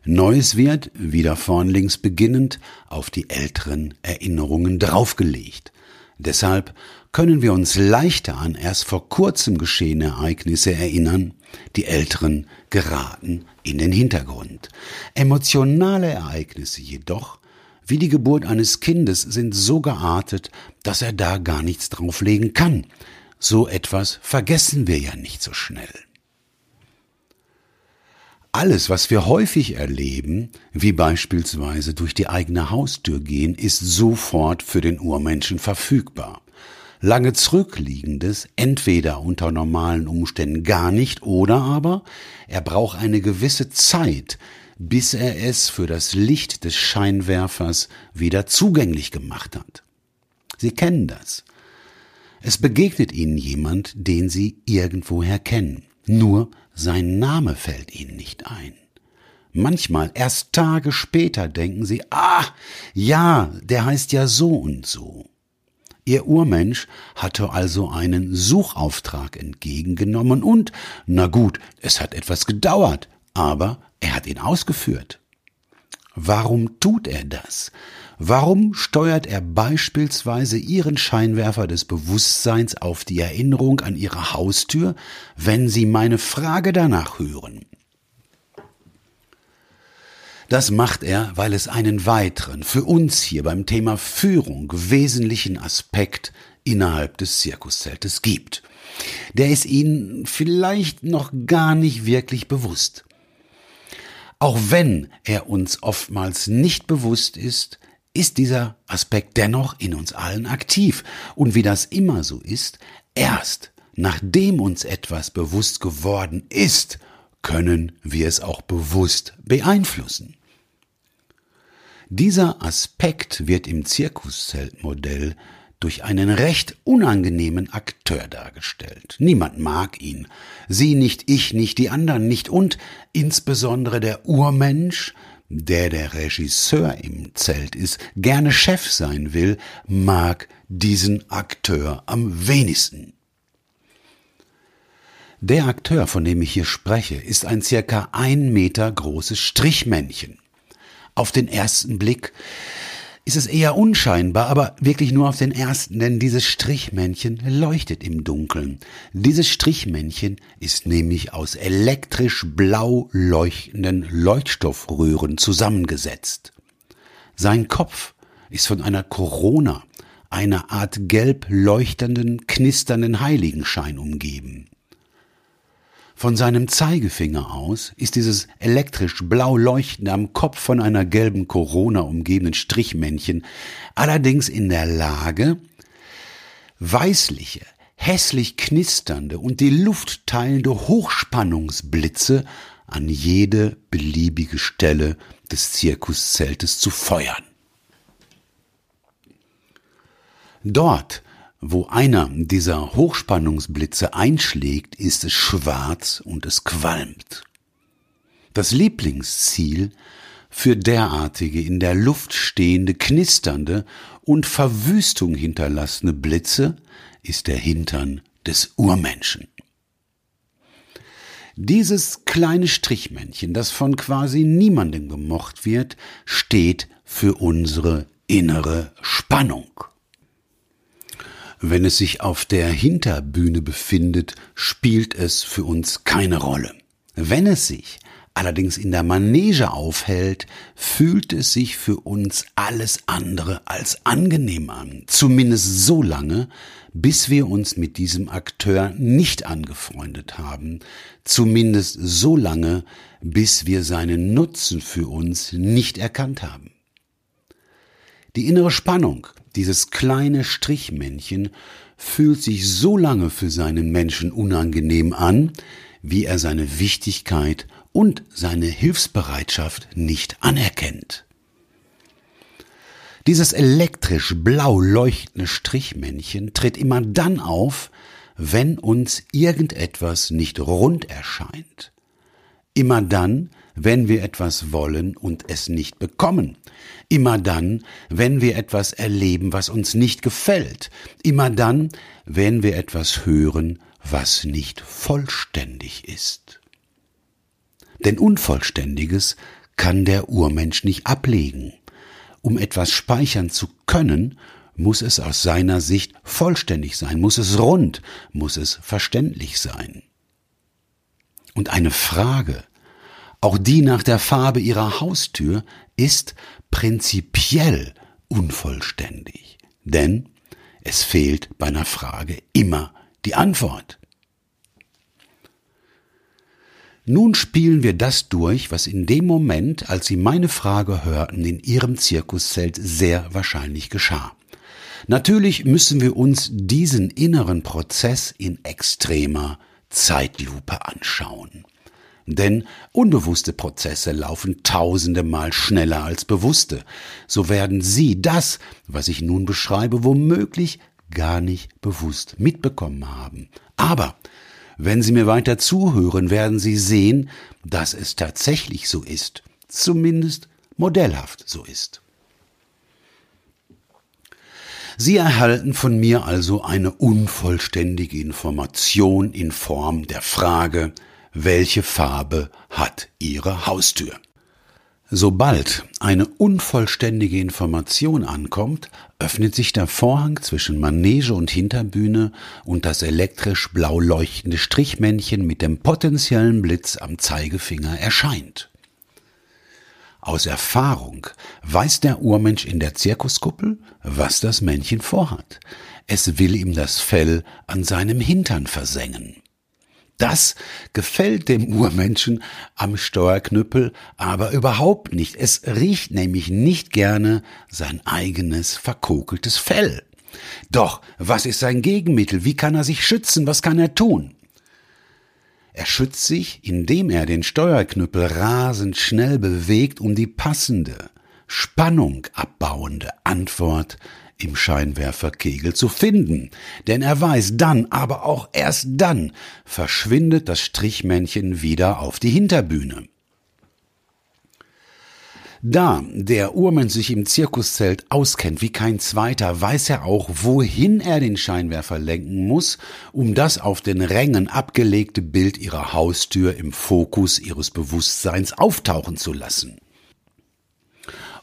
Neues wird, wieder vorn links beginnend, auf die älteren Erinnerungen draufgelegt. Deshalb können wir uns leichter an erst vor kurzem geschehene Ereignisse erinnern, die älteren geraten in den Hintergrund. Emotionale Ereignisse jedoch, wie die Geburt eines Kindes, sind so geartet, dass er da gar nichts drauflegen kann. So etwas vergessen wir ja nicht so schnell. Alles, was wir häufig erleben, wie beispielsweise durch die eigene Haustür gehen, ist sofort für den Urmenschen verfügbar. Lange zurückliegendes entweder unter normalen Umständen gar nicht oder aber er braucht eine gewisse Zeit, bis er es für das Licht des Scheinwerfers wieder zugänglich gemacht hat. Sie kennen das. Es begegnet ihnen jemand, den sie irgendwoher kennen. Nur sein Name fällt ihnen nicht ein. Manchmal, erst Tage später, denken sie, ah, ja, der heißt ja so und so. Ihr Urmensch hatte also einen Suchauftrag entgegengenommen und, na gut, es hat etwas gedauert, aber er hat ihn ausgeführt. Warum tut er das? Warum steuert er beispielsweise Ihren Scheinwerfer des Bewusstseins auf die Erinnerung an Ihre Haustür, wenn Sie meine Frage danach hören? Das macht er, weil es einen weiteren, für uns hier beim Thema Führung wesentlichen Aspekt innerhalb des Zirkuszeltes gibt. Der ist Ihnen vielleicht noch gar nicht wirklich bewusst. Auch wenn er uns oftmals nicht bewusst ist, ist dieser Aspekt dennoch in uns allen aktiv. Und wie das immer so ist, erst nachdem uns etwas bewusst geworden ist, können wir es auch bewusst beeinflussen. Dieser Aspekt wird im Zirkuszeltmodell durch einen recht unangenehmen Akteur dargestellt. Niemand mag ihn. Sie nicht, ich nicht, die anderen nicht und insbesondere der Urmensch der der Regisseur im Zelt ist, gerne Chef sein will, mag diesen Akteur am wenigsten. Der Akteur, von dem ich hier spreche, ist ein circa ein Meter großes Strichmännchen. Auf den ersten Blick ist es eher unscheinbar, aber wirklich nur auf den ersten, denn dieses Strichmännchen leuchtet im Dunkeln. Dieses Strichmännchen ist nämlich aus elektrisch blau leuchtenden Leuchtstoffröhren zusammengesetzt. Sein Kopf ist von einer Corona, einer Art gelb leuchtenden, knisternden Heiligenschein umgeben. Von seinem Zeigefinger aus ist dieses elektrisch blau leuchtende am Kopf von einer gelben Corona umgebenen Strichmännchen allerdings in der Lage, weißliche, hässlich knisternde und die Luft teilende Hochspannungsblitze an jede beliebige Stelle des Zirkuszeltes zu feuern. Dort, wo einer dieser Hochspannungsblitze einschlägt, ist es schwarz und es qualmt. Das Lieblingsziel für derartige in der Luft stehende, knisternde und Verwüstung hinterlassene Blitze ist der Hintern des Urmenschen. Dieses kleine Strichmännchen, das von quasi niemandem gemocht wird, steht für unsere innere Spannung. Wenn es sich auf der Hinterbühne befindet, spielt es für uns keine Rolle. Wenn es sich allerdings in der Manege aufhält, fühlt es sich für uns alles andere als angenehm an. Zumindest so lange, bis wir uns mit diesem Akteur nicht angefreundet haben. Zumindest so lange, bis wir seinen Nutzen für uns nicht erkannt haben. Die innere Spannung, dieses kleine Strichmännchen fühlt sich so lange für seinen Menschen unangenehm an, wie er seine Wichtigkeit und seine Hilfsbereitschaft nicht anerkennt. Dieses elektrisch blau leuchtende Strichmännchen tritt immer dann auf, wenn uns irgendetwas nicht rund erscheint. Immer dann, wenn wir etwas wollen und es nicht bekommen. Immer dann, wenn wir etwas erleben, was uns nicht gefällt. Immer dann, wenn wir etwas hören, was nicht vollständig ist. Denn Unvollständiges kann der Urmensch nicht ablegen. Um etwas speichern zu können, muss es aus seiner Sicht vollständig sein, muss es rund, muss es verständlich sein. Und eine Frage, auch die nach der Farbe ihrer Haustür, ist prinzipiell unvollständig. Denn es fehlt bei einer Frage immer die Antwort. Nun spielen wir das durch, was in dem Moment, als Sie meine Frage hörten, in Ihrem Zirkuszelt sehr wahrscheinlich geschah. Natürlich müssen wir uns diesen inneren Prozess in extremer Zeitlupe anschauen. Denn unbewusste Prozesse laufen tausende Mal schneller als bewusste. So werden Sie das, was ich nun beschreibe, womöglich gar nicht bewusst mitbekommen haben. Aber wenn Sie mir weiter zuhören, werden Sie sehen, dass es tatsächlich so ist, zumindest modellhaft so ist. Sie erhalten von mir also eine unvollständige Information in Form der Frage, welche Farbe hat Ihre Haustür? Sobald eine unvollständige Information ankommt, öffnet sich der Vorhang zwischen Manege und Hinterbühne und das elektrisch blau leuchtende Strichmännchen mit dem potenziellen Blitz am Zeigefinger erscheint. Aus Erfahrung weiß der Urmensch in der Zirkuskuppel, was das Männchen vorhat. Es will ihm das Fell an seinem Hintern versengen. Das gefällt dem Urmenschen am Steuerknüppel aber überhaupt nicht. Es riecht nämlich nicht gerne sein eigenes verkokeltes Fell. Doch was ist sein Gegenmittel? Wie kann er sich schützen? Was kann er tun? Er schützt sich, indem er den Steuerknüppel rasend schnell bewegt, um die passende, Spannung abbauende Antwort im Scheinwerferkegel zu finden, denn er weiß dann, aber auch erst dann, verschwindet das Strichmännchen wieder auf die Hinterbühne. Da der Urmensch sich im Zirkuszelt auskennt wie kein zweiter, weiß er auch, wohin er den Scheinwerfer lenken muss, um das auf den Rängen abgelegte Bild ihrer Haustür im Fokus ihres Bewusstseins auftauchen zu lassen.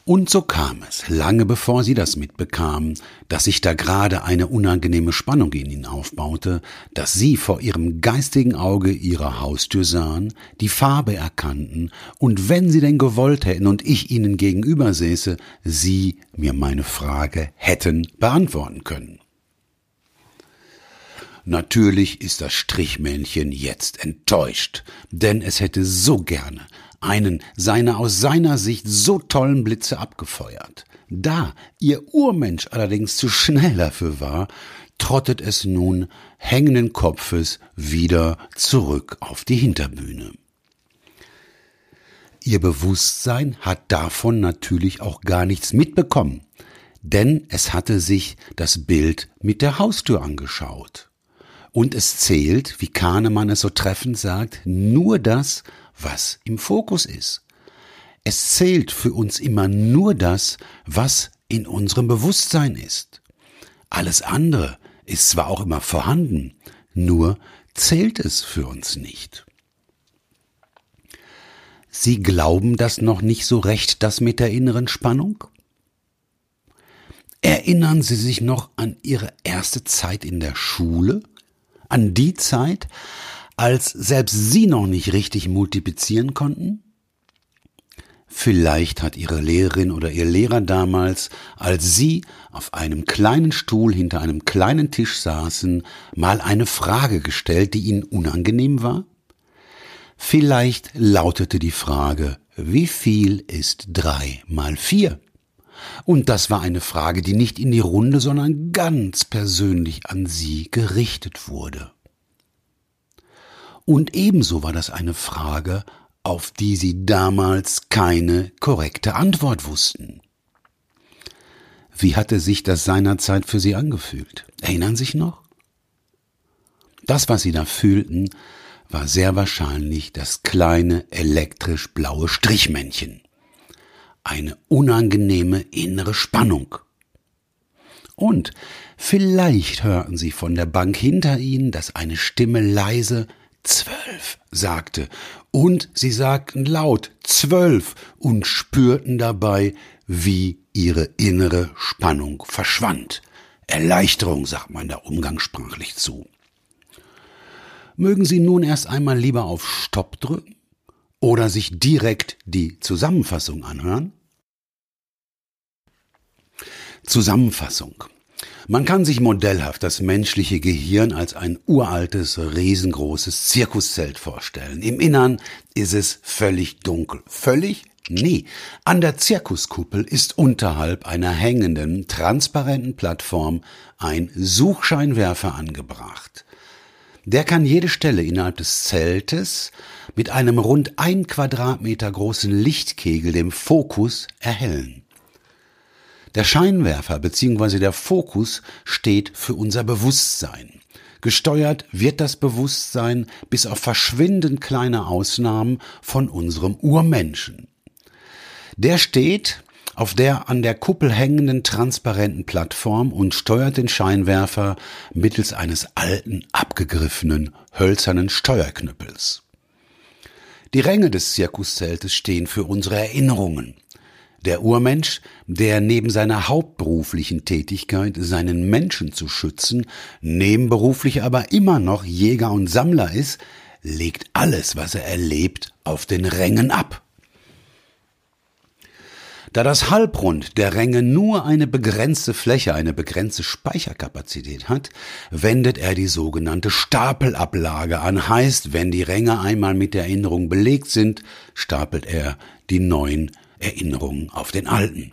Und so kam es, lange bevor sie das mitbekamen, dass sich da gerade eine unangenehme Spannung in ihnen aufbaute, dass sie vor ihrem geistigen Auge ihre Haustür sahen, die Farbe erkannten, und wenn sie denn gewollt hätten und ich ihnen gegenüber säße, sie mir meine Frage hätten beantworten können. Natürlich ist das Strichmännchen jetzt enttäuscht, denn es hätte so gerne einen seiner aus seiner Sicht so tollen Blitze abgefeuert. Da ihr Urmensch allerdings zu schnell dafür war, trottet es nun hängenden Kopfes wieder zurück auf die Hinterbühne. Ihr Bewusstsein hat davon natürlich auch gar nichts mitbekommen, denn es hatte sich das Bild mit der Haustür angeschaut. Und es zählt, wie Kahnemann es so treffend sagt, nur das, was im Fokus ist. Es zählt für uns immer nur das, was in unserem Bewusstsein ist. Alles andere ist zwar auch immer vorhanden, nur zählt es für uns nicht. Sie glauben das noch nicht so recht, das mit der inneren Spannung? Erinnern Sie sich noch an Ihre erste Zeit in der Schule? An die Zeit, als selbst sie noch nicht richtig multiplizieren konnten? Vielleicht hat ihre Lehrerin oder ihr Lehrer damals, als sie auf einem kleinen Stuhl hinter einem kleinen Tisch saßen, mal eine Frage gestellt, die ihnen unangenehm war? Vielleicht lautete die Frage, wie viel ist drei mal vier? Und das war eine Frage, die nicht in die Runde, sondern ganz persönlich an sie gerichtet wurde. Und ebenso war das eine Frage, auf die sie damals keine korrekte Antwort wussten. Wie hatte sich das seinerzeit für sie angefühlt? Erinnern sich noch? Das, was sie da fühlten, war sehr wahrscheinlich das kleine elektrisch blaue Strichmännchen. Eine unangenehme innere Spannung. Und vielleicht hörten sie von der Bank hinter ihnen, dass eine Stimme leise zwölf sagte, und sie sagten laut zwölf und spürten dabei, wie ihre innere Spannung verschwand. Erleichterung sagt man da umgangssprachlich zu. Mögen Sie nun erst einmal lieber auf Stopp drücken oder sich direkt die Zusammenfassung anhören? Zusammenfassung. Man kann sich modellhaft das menschliche Gehirn als ein uraltes, riesengroßes Zirkuszelt vorstellen. Im Innern ist es völlig dunkel. Völlig? Nee. An der Zirkuskuppel ist unterhalb einer hängenden, transparenten Plattform ein Suchscheinwerfer angebracht. Der kann jede Stelle innerhalb des Zeltes mit einem rund ein Quadratmeter großen Lichtkegel, dem Fokus, erhellen. Der Scheinwerfer bzw. der Fokus steht für unser Bewusstsein. Gesteuert wird das Bewusstsein bis auf verschwindend kleine Ausnahmen von unserem Urmenschen. Der steht auf der an der Kuppel hängenden transparenten Plattform und steuert den Scheinwerfer mittels eines alten, abgegriffenen, hölzernen Steuerknüppels. Die Ränge des Zirkuszeltes stehen für unsere Erinnerungen, der Urmensch, der neben seiner hauptberuflichen Tätigkeit, seinen Menschen zu schützen, nebenberuflich aber immer noch Jäger und Sammler ist, legt alles, was er erlebt, auf den Rängen ab. Da das Halbrund der Ränge nur eine begrenzte Fläche, eine begrenzte Speicherkapazität hat, wendet er die sogenannte Stapelablage an. Heißt, wenn die Ränge einmal mit der Erinnerung belegt sind, stapelt er die neuen Erinnerungen auf den alten.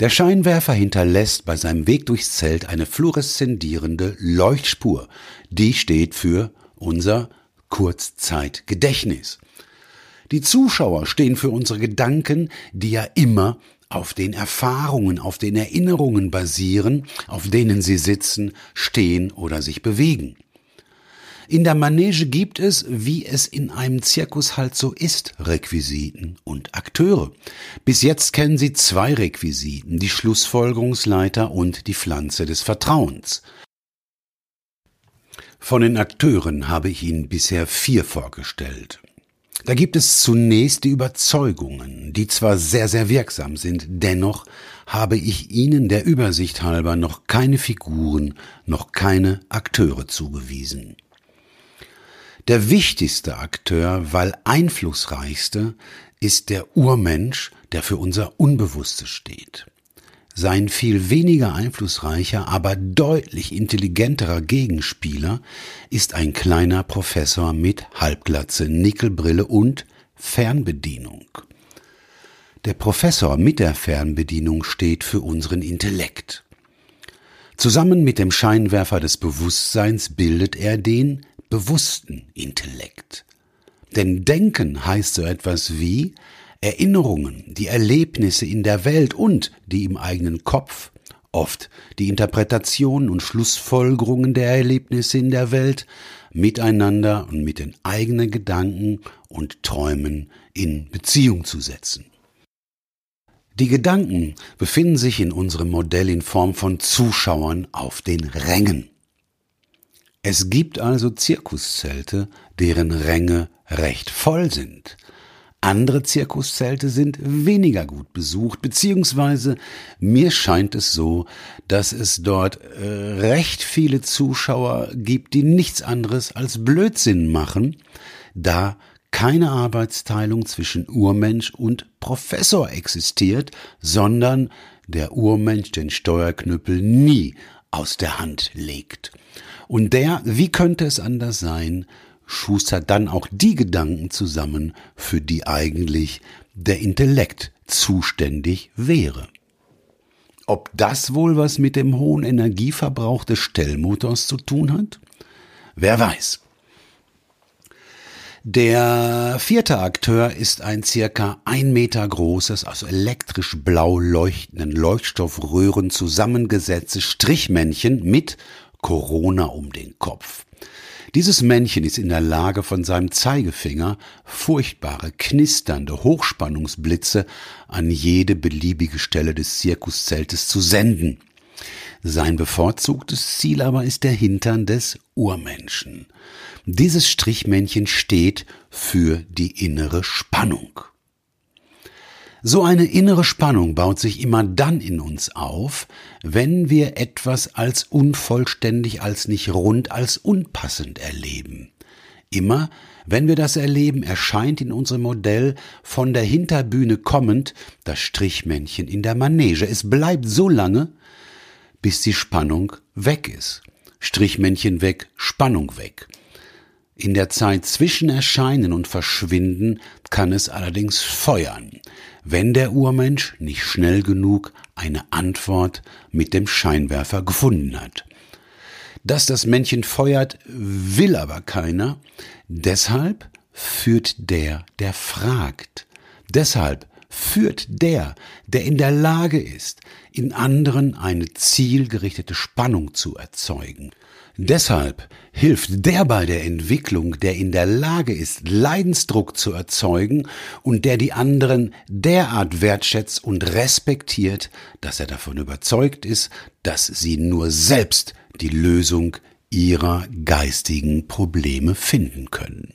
Der Scheinwerfer hinterlässt bei seinem Weg durchs Zelt eine fluoreszendierende Leuchtspur. Die steht für unser Kurzzeitgedächtnis. Die Zuschauer stehen für unsere Gedanken, die ja immer auf den Erfahrungen, auf den Erinnerungen basieren, auf denen sie sitzen, stehen oder sich bewegen. In der Manege gibt es, wie es in einem Zirkus halt so ist, Requisiten und Akteure. Bis jetzt kennen Sie zwei Requisiten, die Schlussfolgerungsleiter und die Pflanze des Vertrauens. Von den Akteuren habe ich Ihnen bisher vier vorgestellt. Da gibt es zunächst die Überzeugungen, die zwar sehr, sehr wirksam sind, dennoch habe ich Ihnen der Übersicht halber noch keine Figuren, noch keine Akteure zugewiesen. Der wichtigste Akteur, weil einflussreichste, ist der Urmensch, der für unser Unbewusstes steht. Sein viel weniger einflussreicher, aber deutlich intelligenterer Gegenspieler ist ein kleiner Professor mit Halbglatze, Nickelbrille und Fernbedienung. Der Professor mit der Fernbedienung steht für unseren Intellekt. Zusammen mit dem Scheinwerfer des Bewusstseins bildet er den bewussten Intellekt. Denn Denken heißt so etwas wie Erinnerungen, die Erlebnisse in der Welt und die im eigenen Kopf, oft die Interpretationen und Schlussfolgerungen der Erlebnisse in der Welt, miteinander und mit den eigenen Gedanken und Träumen in Beziehung zu setzen. Die Gedanken befinden sich in unserem Modell in Form von Zuschauern auf den Rängen. Es gibt also Zirkuszelte, deren Ränge recht voll sind. Andere Zirkuszelte sind weniger gut besucht, beziehungsweise mir scheint es so, dass es dort äh, recht viele Zuschauer gibt, die nichts anderes als Blödsinn machen, da keine Arbeitsteilung zwischen Urmensch und Professor existiert, sondern der Urmensch den Steuerknüppel nie aus der Hand legt. Und der, wie könnte es anders sein, schustert dann auch die Gedanken zusammen, für die eigentlich der Intellekt zuständig wäre. Ob das wohl was mit dem hohen Energieverbrauch des Stellmotors zu tun hat? Wer weiß. Der vierte Akteur ist ein circa ein Meter großes, aus elektrisch blau leuchtenden Leuchtstoffröhren zusammengesetztes Strichmännchen mit Corona um den Kopf. Dieses Männchen ist in der Lage, von seinem Zeigefinger furchtbare, knisternde Hochspannungsblitze an jede beliebige Stelle des Zirkuszeltes zu senden. Sein bevorzugtes Ziel aber ist der Hintern des Urmenschen. Dieses Strichmännchen steht für die innere Spannung. So eine innere Spannung baut sich immer dann in uns auf, wenn wir etwas als unvollständig, als nicht rund, als unpassend erleben. Immer, wenn wir das erleben, erscheint in unserem Modell von der Hinterbühne kommend das Strichmännchen in der Manege. Es bleibt so lange, bis die Spannung weg ist. Strichmännchen weg, Spannung weg. In der Zeit zwischen Erscheinen und Verschwinden kann es allerdings feuern, wenn der Urmensch nicht schnell genug eine Antwort mit dem Scheinwerfer gefunden hat. Dass das Männchen feuert, will aber keiner, deshalb führt der, der fragt. Deshalb führt der, der in der Lage ist, in anderen eine zielgerichtete Spannung zu erzeugen. Deshalb hilft der bei der Entwicklung, der in der Lage ist, Leidensdruck zu erzeugen und der die anderen derart wertschätzt und respektiert, dass er davon überzeugt ist, dass sie nur selbst die Lösung ihrer geistigen Probleme finden können.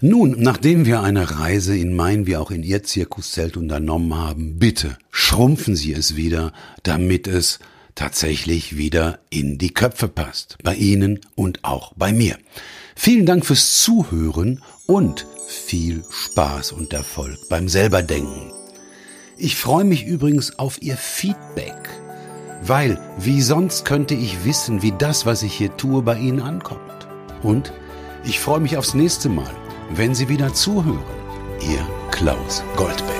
Nun, nachdem wir eine Reise in mein wie auch in Ihr Zirkuszelt unternommen haben, bitte schrumpfen Sie es wieder, damit es tatsächlich wieder in die Köpfe passt. Bei Ihnen und auch bei mir. Vielen Dank fürs Zuhören und viel Spaß und Erfolg beim selberdenken. Ich freue mich übrigens auf Ihr Feedback, weil wie sonst könnte ich wissen, wie das, was ich hier tue, bei Ihnen ankommt. Und ich freue mich aufs nächste Mal wenn Sie wieder zuhören. Ihr Klaus Goldberg.